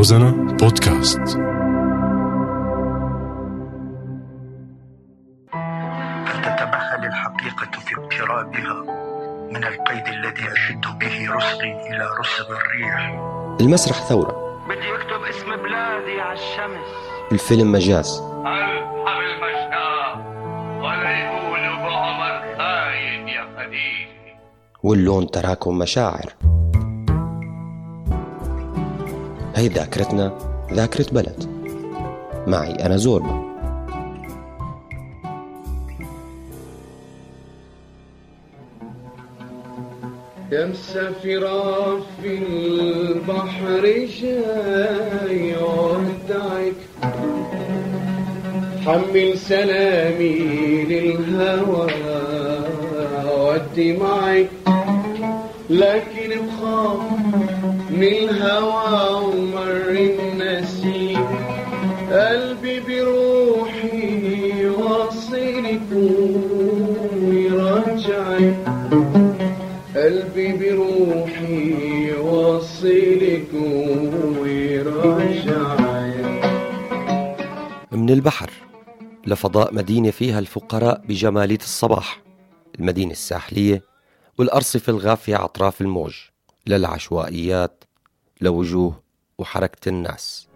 روزانا بودكاست. فلتتمهل الحقيقة في اقترابها من القيد الذي أشد به رسغي إلى رسغ الريح. المسرح ثورة. بدي أكتب اسم بلادي على الشمس. الفيلم مجاز. ألحم المشتاق ولا يقولوا بعمر خاين يا خديجة واللون تراكم مشاعر. هي ذاكرتنا ذاكرة بلد. معي أنا زوربا يا مسافرة في البحر جاي ودعك حمل سلامي للهوى ودي معك لكن بخاف من الهوى ومر النسيم قلبي بروحي واصلك ويرجعك قلبي بروحي يوصلك ويرجعك من البحر لفضاء مدينة فيها الفقراء بجمالية الصباح المدينة الساحلية والأرصفة الغافية أطراف الموج. للعشوائيات لوجوه وحركة الناس.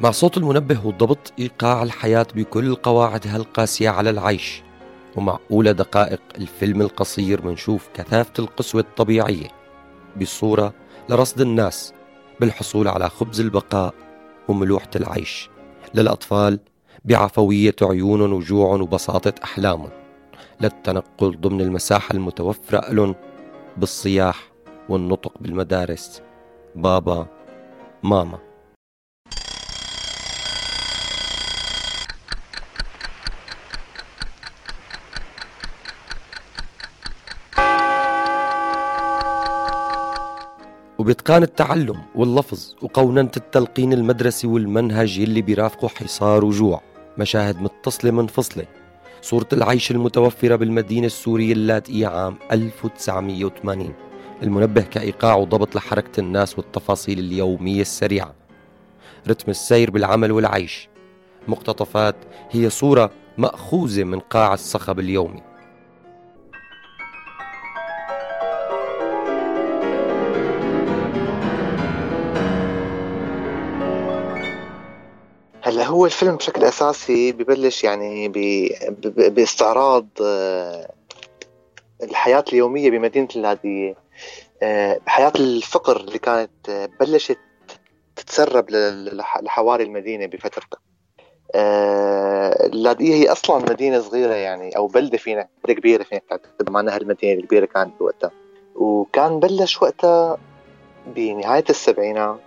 مع صوت المنبه والضبط إيقاع الحياة بكل قواعدها القاسية على العيش ومع أولى دقائق الفيلم القصير منشوف كثافة القسوة الطبيعية. بصورة لرصد الناس بالحصول على خبز البقاء وملوحة العيش. للأطفال بعفوية عيون وجوع وبساطة أحلام. للتنقل ضمن المساحة المتوفرة لهم بالصياح والنطق بالمدارس. بابا ماما. وبإتقان التعلم واللفظ وقوننة التلقين المدرسي والمنهج يلي بيرافقه حصار وجوع. مشاهد متصلة منفصلة صورة العيش المتوفرة بالمدينة السورية اللاتئية عام 1980 المنبه كإيقاع وضبط لحركة الناس والتفاصيل اليومية السريعة. رتم السير بالعمل والعيش. مقتطفات هي صورة مأخوذة من قاع الصخب اليومي. هلا هو الفيلم بشكل أساسي ببلش يعني باستعراض آه، الحياة اليومية بمدينة اللاذقيه آه، حياة الفقر اللي كانت آه، بلشت تتسرب لحواري المدينة بفترتها. آه، اللاذقيه هي أصلا مدينة صغيرة يعني أو بلدة فينا كبيرة فينا مع أنها المدينة الكبيرة كانت بوقتها. وكان بلش وقتها بنهاية السبعينات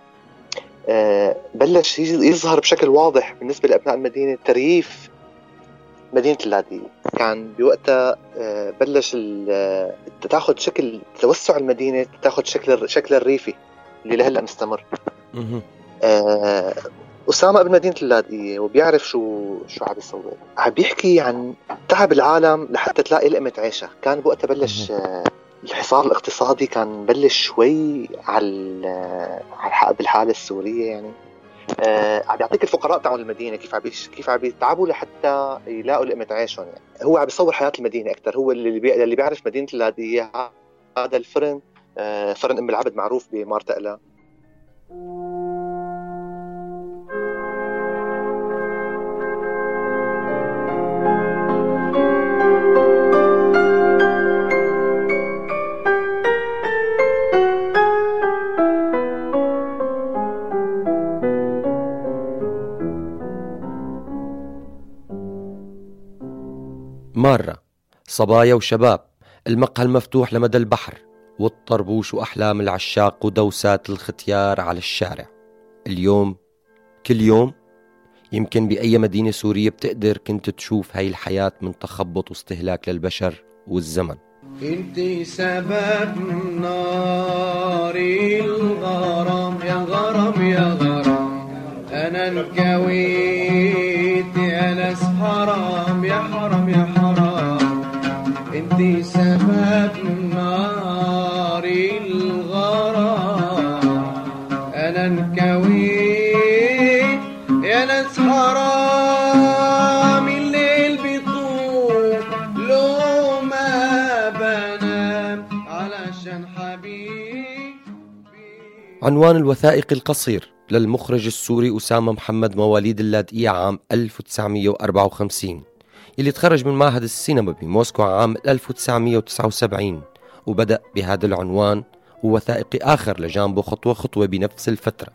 بلش يز- يظهر بشكل واضح بالنسبة لأبناء المدينة ترييف مدينة اللاذقية كان بوقتها آه، بلش آه، تاخذ شكل توسع المدينة تاخذ شكل شكل الريفي اللي لهلأ مستمر. آه، أسامة ابن مدينة اللاذقية وبيعرف شو شو عم يصور عم بيحكي عن تعب العالم لحتى تلاقي لقمة عيشها. كان بوقتها بلش آه، الحصار الاقتصادي كان بلش شوي على على الح- بالحالة السورية يعني. آه عم يعطيك الفقراء تاعون المدينة كيف عم كيف عم يتعبوا لحتى يلاقوا لقمه عيشهم يعني. هو عم بيصور حياة المدينة أكثر هو اللي بي... اللي بيعرف مدينة اللاذقيه هذا الفرن آه فرن أم العبد معروف بمارتقلا صبايا وشباب المقهى المفتوح لمدى البحر والطربوش وأحلام العشاق ودوسات الختيار على الشارع. اليوم كل يوم يمكن بأي مدينة سورية بتقدر كنت تشوف هاي الحياة من تخبط واستهلاك للبشر والزمن. انت سبب نار الغرام يا غرام يا غرام. أنا انكويت يا ناس انت سبب نار الغرام. أنا انكويت يا ناس حرام الليل بيطول لو ما بنام علشان حبيبي. عنوان الوثائقي القصير للمخرج السوري أسامة محمد مواليد اللاذقية عام 1954 اللي تخرج من معهد السينما بموسكو عام 1979 وبدأ بهذا العنوان ووثائقي آخر لجانبه خطوة خطوة بنفس الفترة.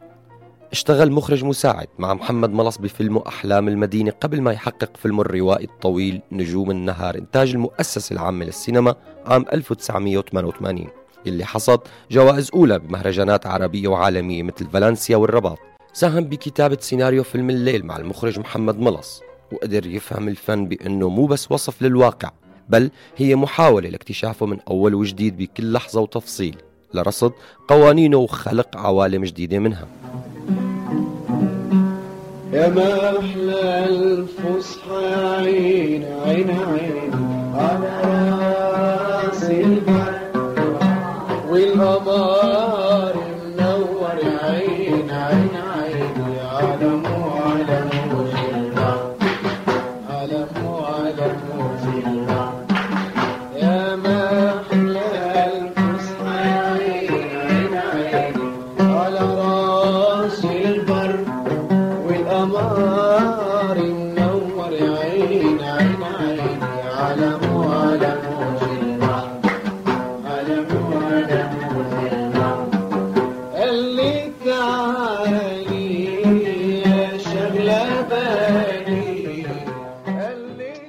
اشتغل مخرج مساعد مع محمد ملص بفيلمه أحلام المدينة قبل ما يحقق فيلمه الروائي الطويل نجوم النهار إنتاج المؤسسة العامة للسينما عام 1988 اللي حصد جوائز أولى بمهرجانات عربية وعالمية مثل فالنسيا والرباط. ساهم بكتابة سيناريو فيلم الليل مع المخرج محمد ملص. وقدر يفهم الفن بأنه مو بس وصف للواقع بل هي محاولة لاكتشافه من أول وجديد بكل لحظة وتفصيل لرصد قوانينه وخلق عوالم جديدة منها. يا ما أحلى الفصحى يا عين عين عين على رأس البر والقمر Muhammadan Rasulullah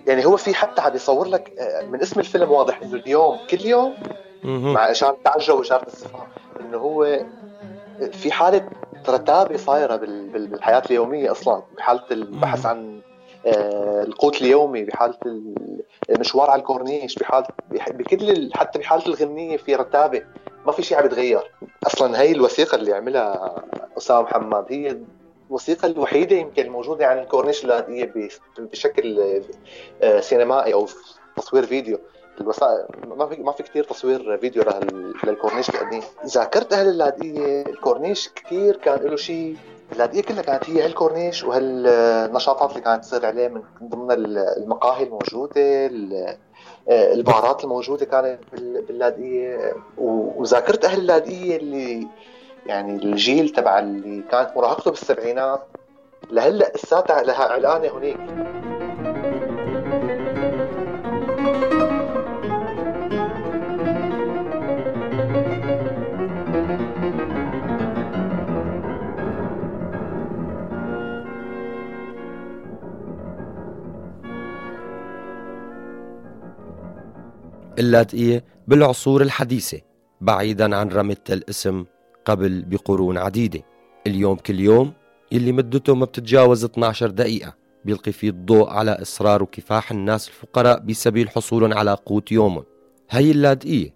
يعني هو في حتى عم يصور لك آه، من اسم الفيلم واضح إنه اليوم كل يوم مع إشارة التعجب وإشارة الاستفهام إنه هو في حالة رتابه صايرة بال- بال- بالحياة اليومية أصلا بحالة البحث عن آه، القوت اليومي بحالة المشوار على الكورنيش بحالة بح- بكل حتى بحالة الغنية في رتابة ما في شيء عم يتغير. أصلا هي الوثيقة اللي عملها أسامة محمد هي الوثيقه الوحيدة يمكن الموجوده عن الكورنيش ب- بشكل آه، سينمائي أو تصوير فيديو. الوثائق ما في ما في كثير تصوير فيديو للكورنيش القديم. ذاكرت أهل اللاذقيه الكورنيش كثير كان له شيء اللاذقيه كلها كانت هي هالكورنيش وهالنشاطات اللي كانت تصير عليه من ضمن المقاهي الموجودة ال- آه، البارات الموجودة كانت بال- باللاذقيه وذاكرت أهل اللاذقيه اللي يعني الجيل تبع اللي كانت مراهقته بالسبعينات. لهلأ لساتها لها علانه هنيك اللاذقية بالعصور الحديثة بعيدا عن رمة الاسم. قبل بقرون عديدة. اليوم كل يوم يلي مدته ما بتتجاوز 12 دقيقة بيلقي فيه الضوء على إصرار وكفاح الناس الفقراء بسبيل حصولهم على قوت يومهم. هي اللاذقية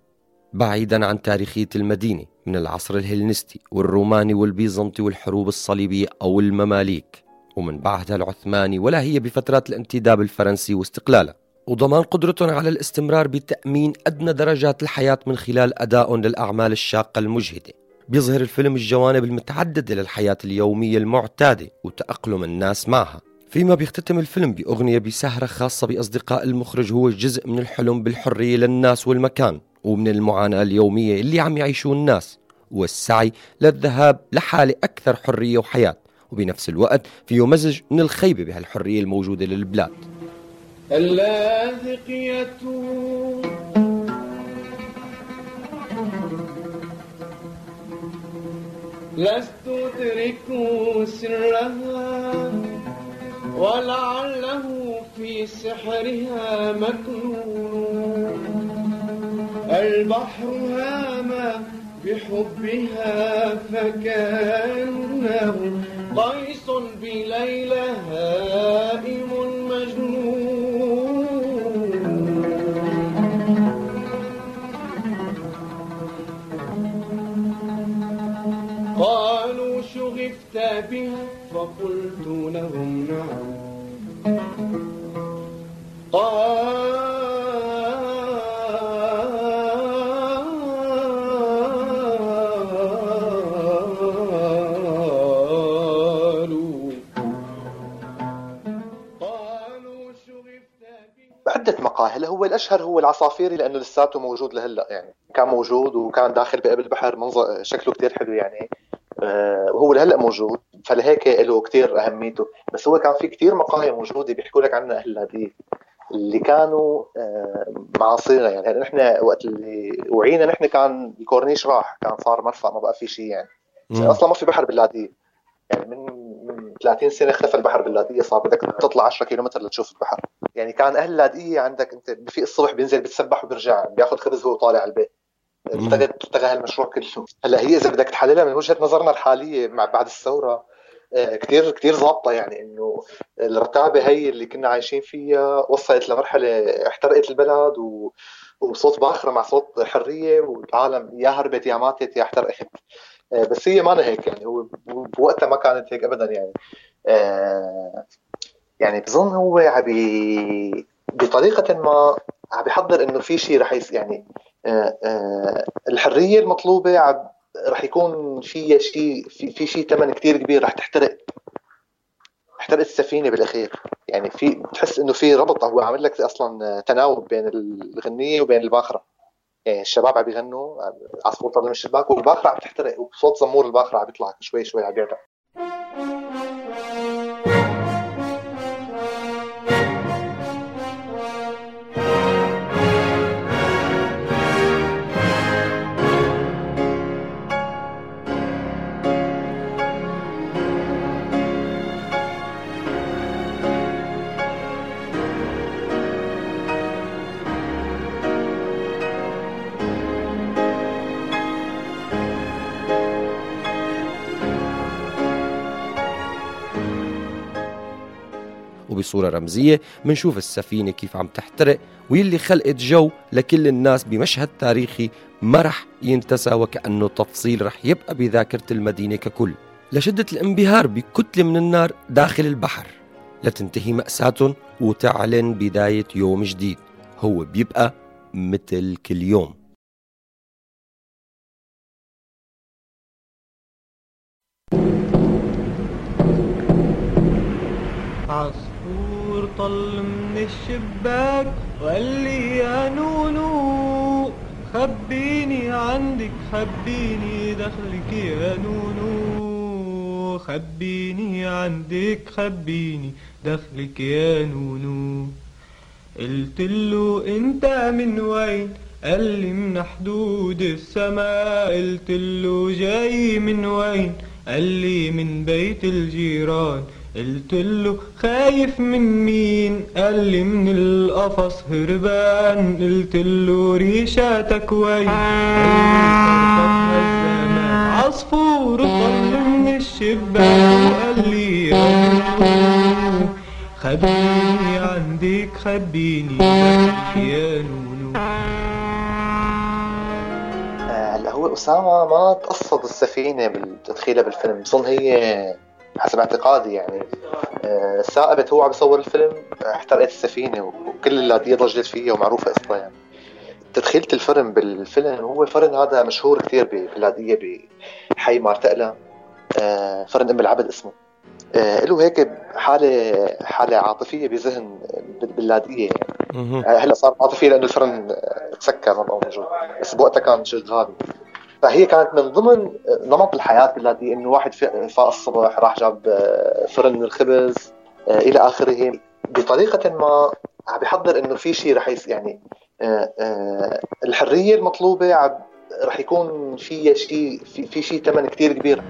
بعيدا عن تاريخية المدينة من العصر الهلنستي والروماني والبيزنطي والحروب الصليبية أو المماليك ومن بعدها العثماني ولا هي بفترات الانتداب الفرنسي واستقلالها. وضمان قدرتهم على الاستمرار بتأمين أدنى درجات الحياة من خلال أدائهم للأعمال الشاقة المجهدة. بيظهر الفيلم الجوانب المتعددة للحياة اليومية المعتادة وتأقلم الناس معها. فيما بيختتم الفيلم بأغنية بسهرة خاصة بأصدقاء المخرج هو جزء من الحلم بالحرية للناس والمكان ومن المعاناة اليومية اللي عم يعيشوا الناس والسعي للذهاب لحالة أكثر حرية وحياة. وبنفس الوقت فيه مزج من الخيبة بهالحرية الموجودة للبلاد. اللاذقية لست أدرك سرها ولعله في سحرها مكنون. البحر هام بحبها فكأنه قيس في قالوا شغفت بها فقلت لهم نعم. قالوا قالوا شغفت بها. عدة مقاهي هو الأشهر هو العصافيري لأنه لساته موجود لهلأ يعني كان موجود وكان داخل بقلب البحر منظر شكله كتير حلو يعني. وهو لهلا موجود فلهيك له كتير أهميته. بس هو كان في كتير مقاهي موجودة بيحكوا لك عنها الهدية اللي كانوا آه، معاصرنا يعني هلا نحن وقت اللي وعينا نحن كان الكورنيش راح كان صار مرفأ ما بقى في شيء يعني. مم. أصلا ما في بحر باللاذقيه يعني من من 30 سنة اختفى البحر باللاذقيه صار بدك تطلع 10 كيلومتر لتشوف البحر. يعني كان أهل اللاذقيه عندك أنت بفيق الصبح بينزل بيتسبح وبيرجع بياخذ خبز هو طالع على البيت. التغى هالمشروع كله. هلا هي إذا بدك تحللها من وجهة نظرنا الحالية مع بعد الثورة آه، كتير كتير ظابطة يعني إنه الرتابه هي اللي كنا عايشين فيها وصلت لمرحلة احترقت البلد و وصوت باخرة مع صوت حرية والعالم يا هربت يا ماتت يا احترقت. آه، بس هي ما هيك يعني هو بوقتها ما كانت هيك ابدا يعني. آه، يعني بظن هو عبي بطريقة ما عم بيحضر إنه في شيء رح يعني آه، آه، الحرية المطلوبة عم رح يكون فيها شيء في, في شيء ثمن كثير كبير رح تحترق. احترقت السفينة بالأخير. يعني في بتحس إنه في ربط هو عامل لك أصلا تناوب بين الغنية وبين الباخرة. يعني الشباب عم بيغنوا عصفور طلع من الشباك والباخرة عم تحترق وصوت زمور الباخرة عم بيطلع شوي شوي عم بيعلى وبصورة رمزية منشوف السفينة كيف عم تحترق واللي خلقت جو لكل الناس بمشهد تاريخي ما رح ينتسى وكأنه تفصيل رح يبقى بذاكرة المدينة ككل. لشدة الانبهار بكتلة من النار داخل البحر. لتنتهي مأساتهم وتعلن بداية يوم جديد. هو بيبقى مثل كل يوم. طل من الشباك وقال لي يا نونو. خبيني عندك خبيني دخلك يا نونو. خبيني عندك خبيني دخلك يا نونو. قلت له انت من وين؟ قال لي من حدود السماء. قلت له جاي من وين؟ قال لي من بيت الجيران. قلت له خايف من مين؟ قال لي من القفص هربان. قلت له ريشاتك وين؟ عصفور طل من الشباك. وقال لي يا خبيني عندك خبيني يا نونو. آه، هلا هو أسامة ما تقصد السفينة بتدخيلها بالفيلم. بظن هي حسب اعتقادي يعني. آه، ثائبت هو عم بيصور الفيلم احترقت السفينة وكل اللاذقيه ضجت فيها ومعروفة قصتها يعني. تدخيلة الفرن بالفيلم هو فرن هذا مشهور كثير باللاذقيه بحي مارتقلا آه، فرن أم العبد اسمه. آه، له هيك حاله حالة عاطفية بذهن باللاذقيه يعني. هلأ صار عاطفي لأنه الفرن تسكر ما بقى موجود. بس بوقتها كان شغال فهي كانت من ضمن نمط الحياة بالتي إنه واحد فاق الصبح راح جاب آه، فرن من الخبز آه، إلى آخره. بطريقة ما عم بيحضر إنه في شيء رح يعني آه، الحرية المطلوبة رح يكون فيها شيء في شيء ثمن كثير كبير.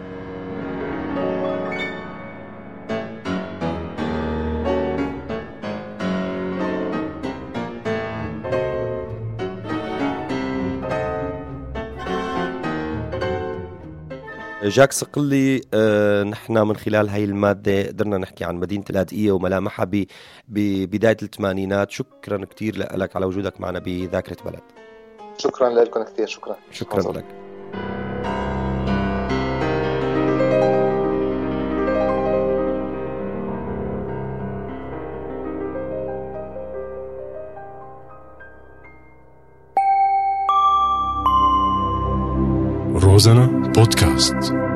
جاك صقلي آه، نحن من خلال هاي المادة قدرنا نحكي عن مدينة اللاذقية وملامحها ب- ببداية الثمانينات. شكرا كثير لك على وجودك معنا بذاكرة بلد. شكرا لكم كثير شكرا. شكرا حاضر. لك. روزانا بودكاست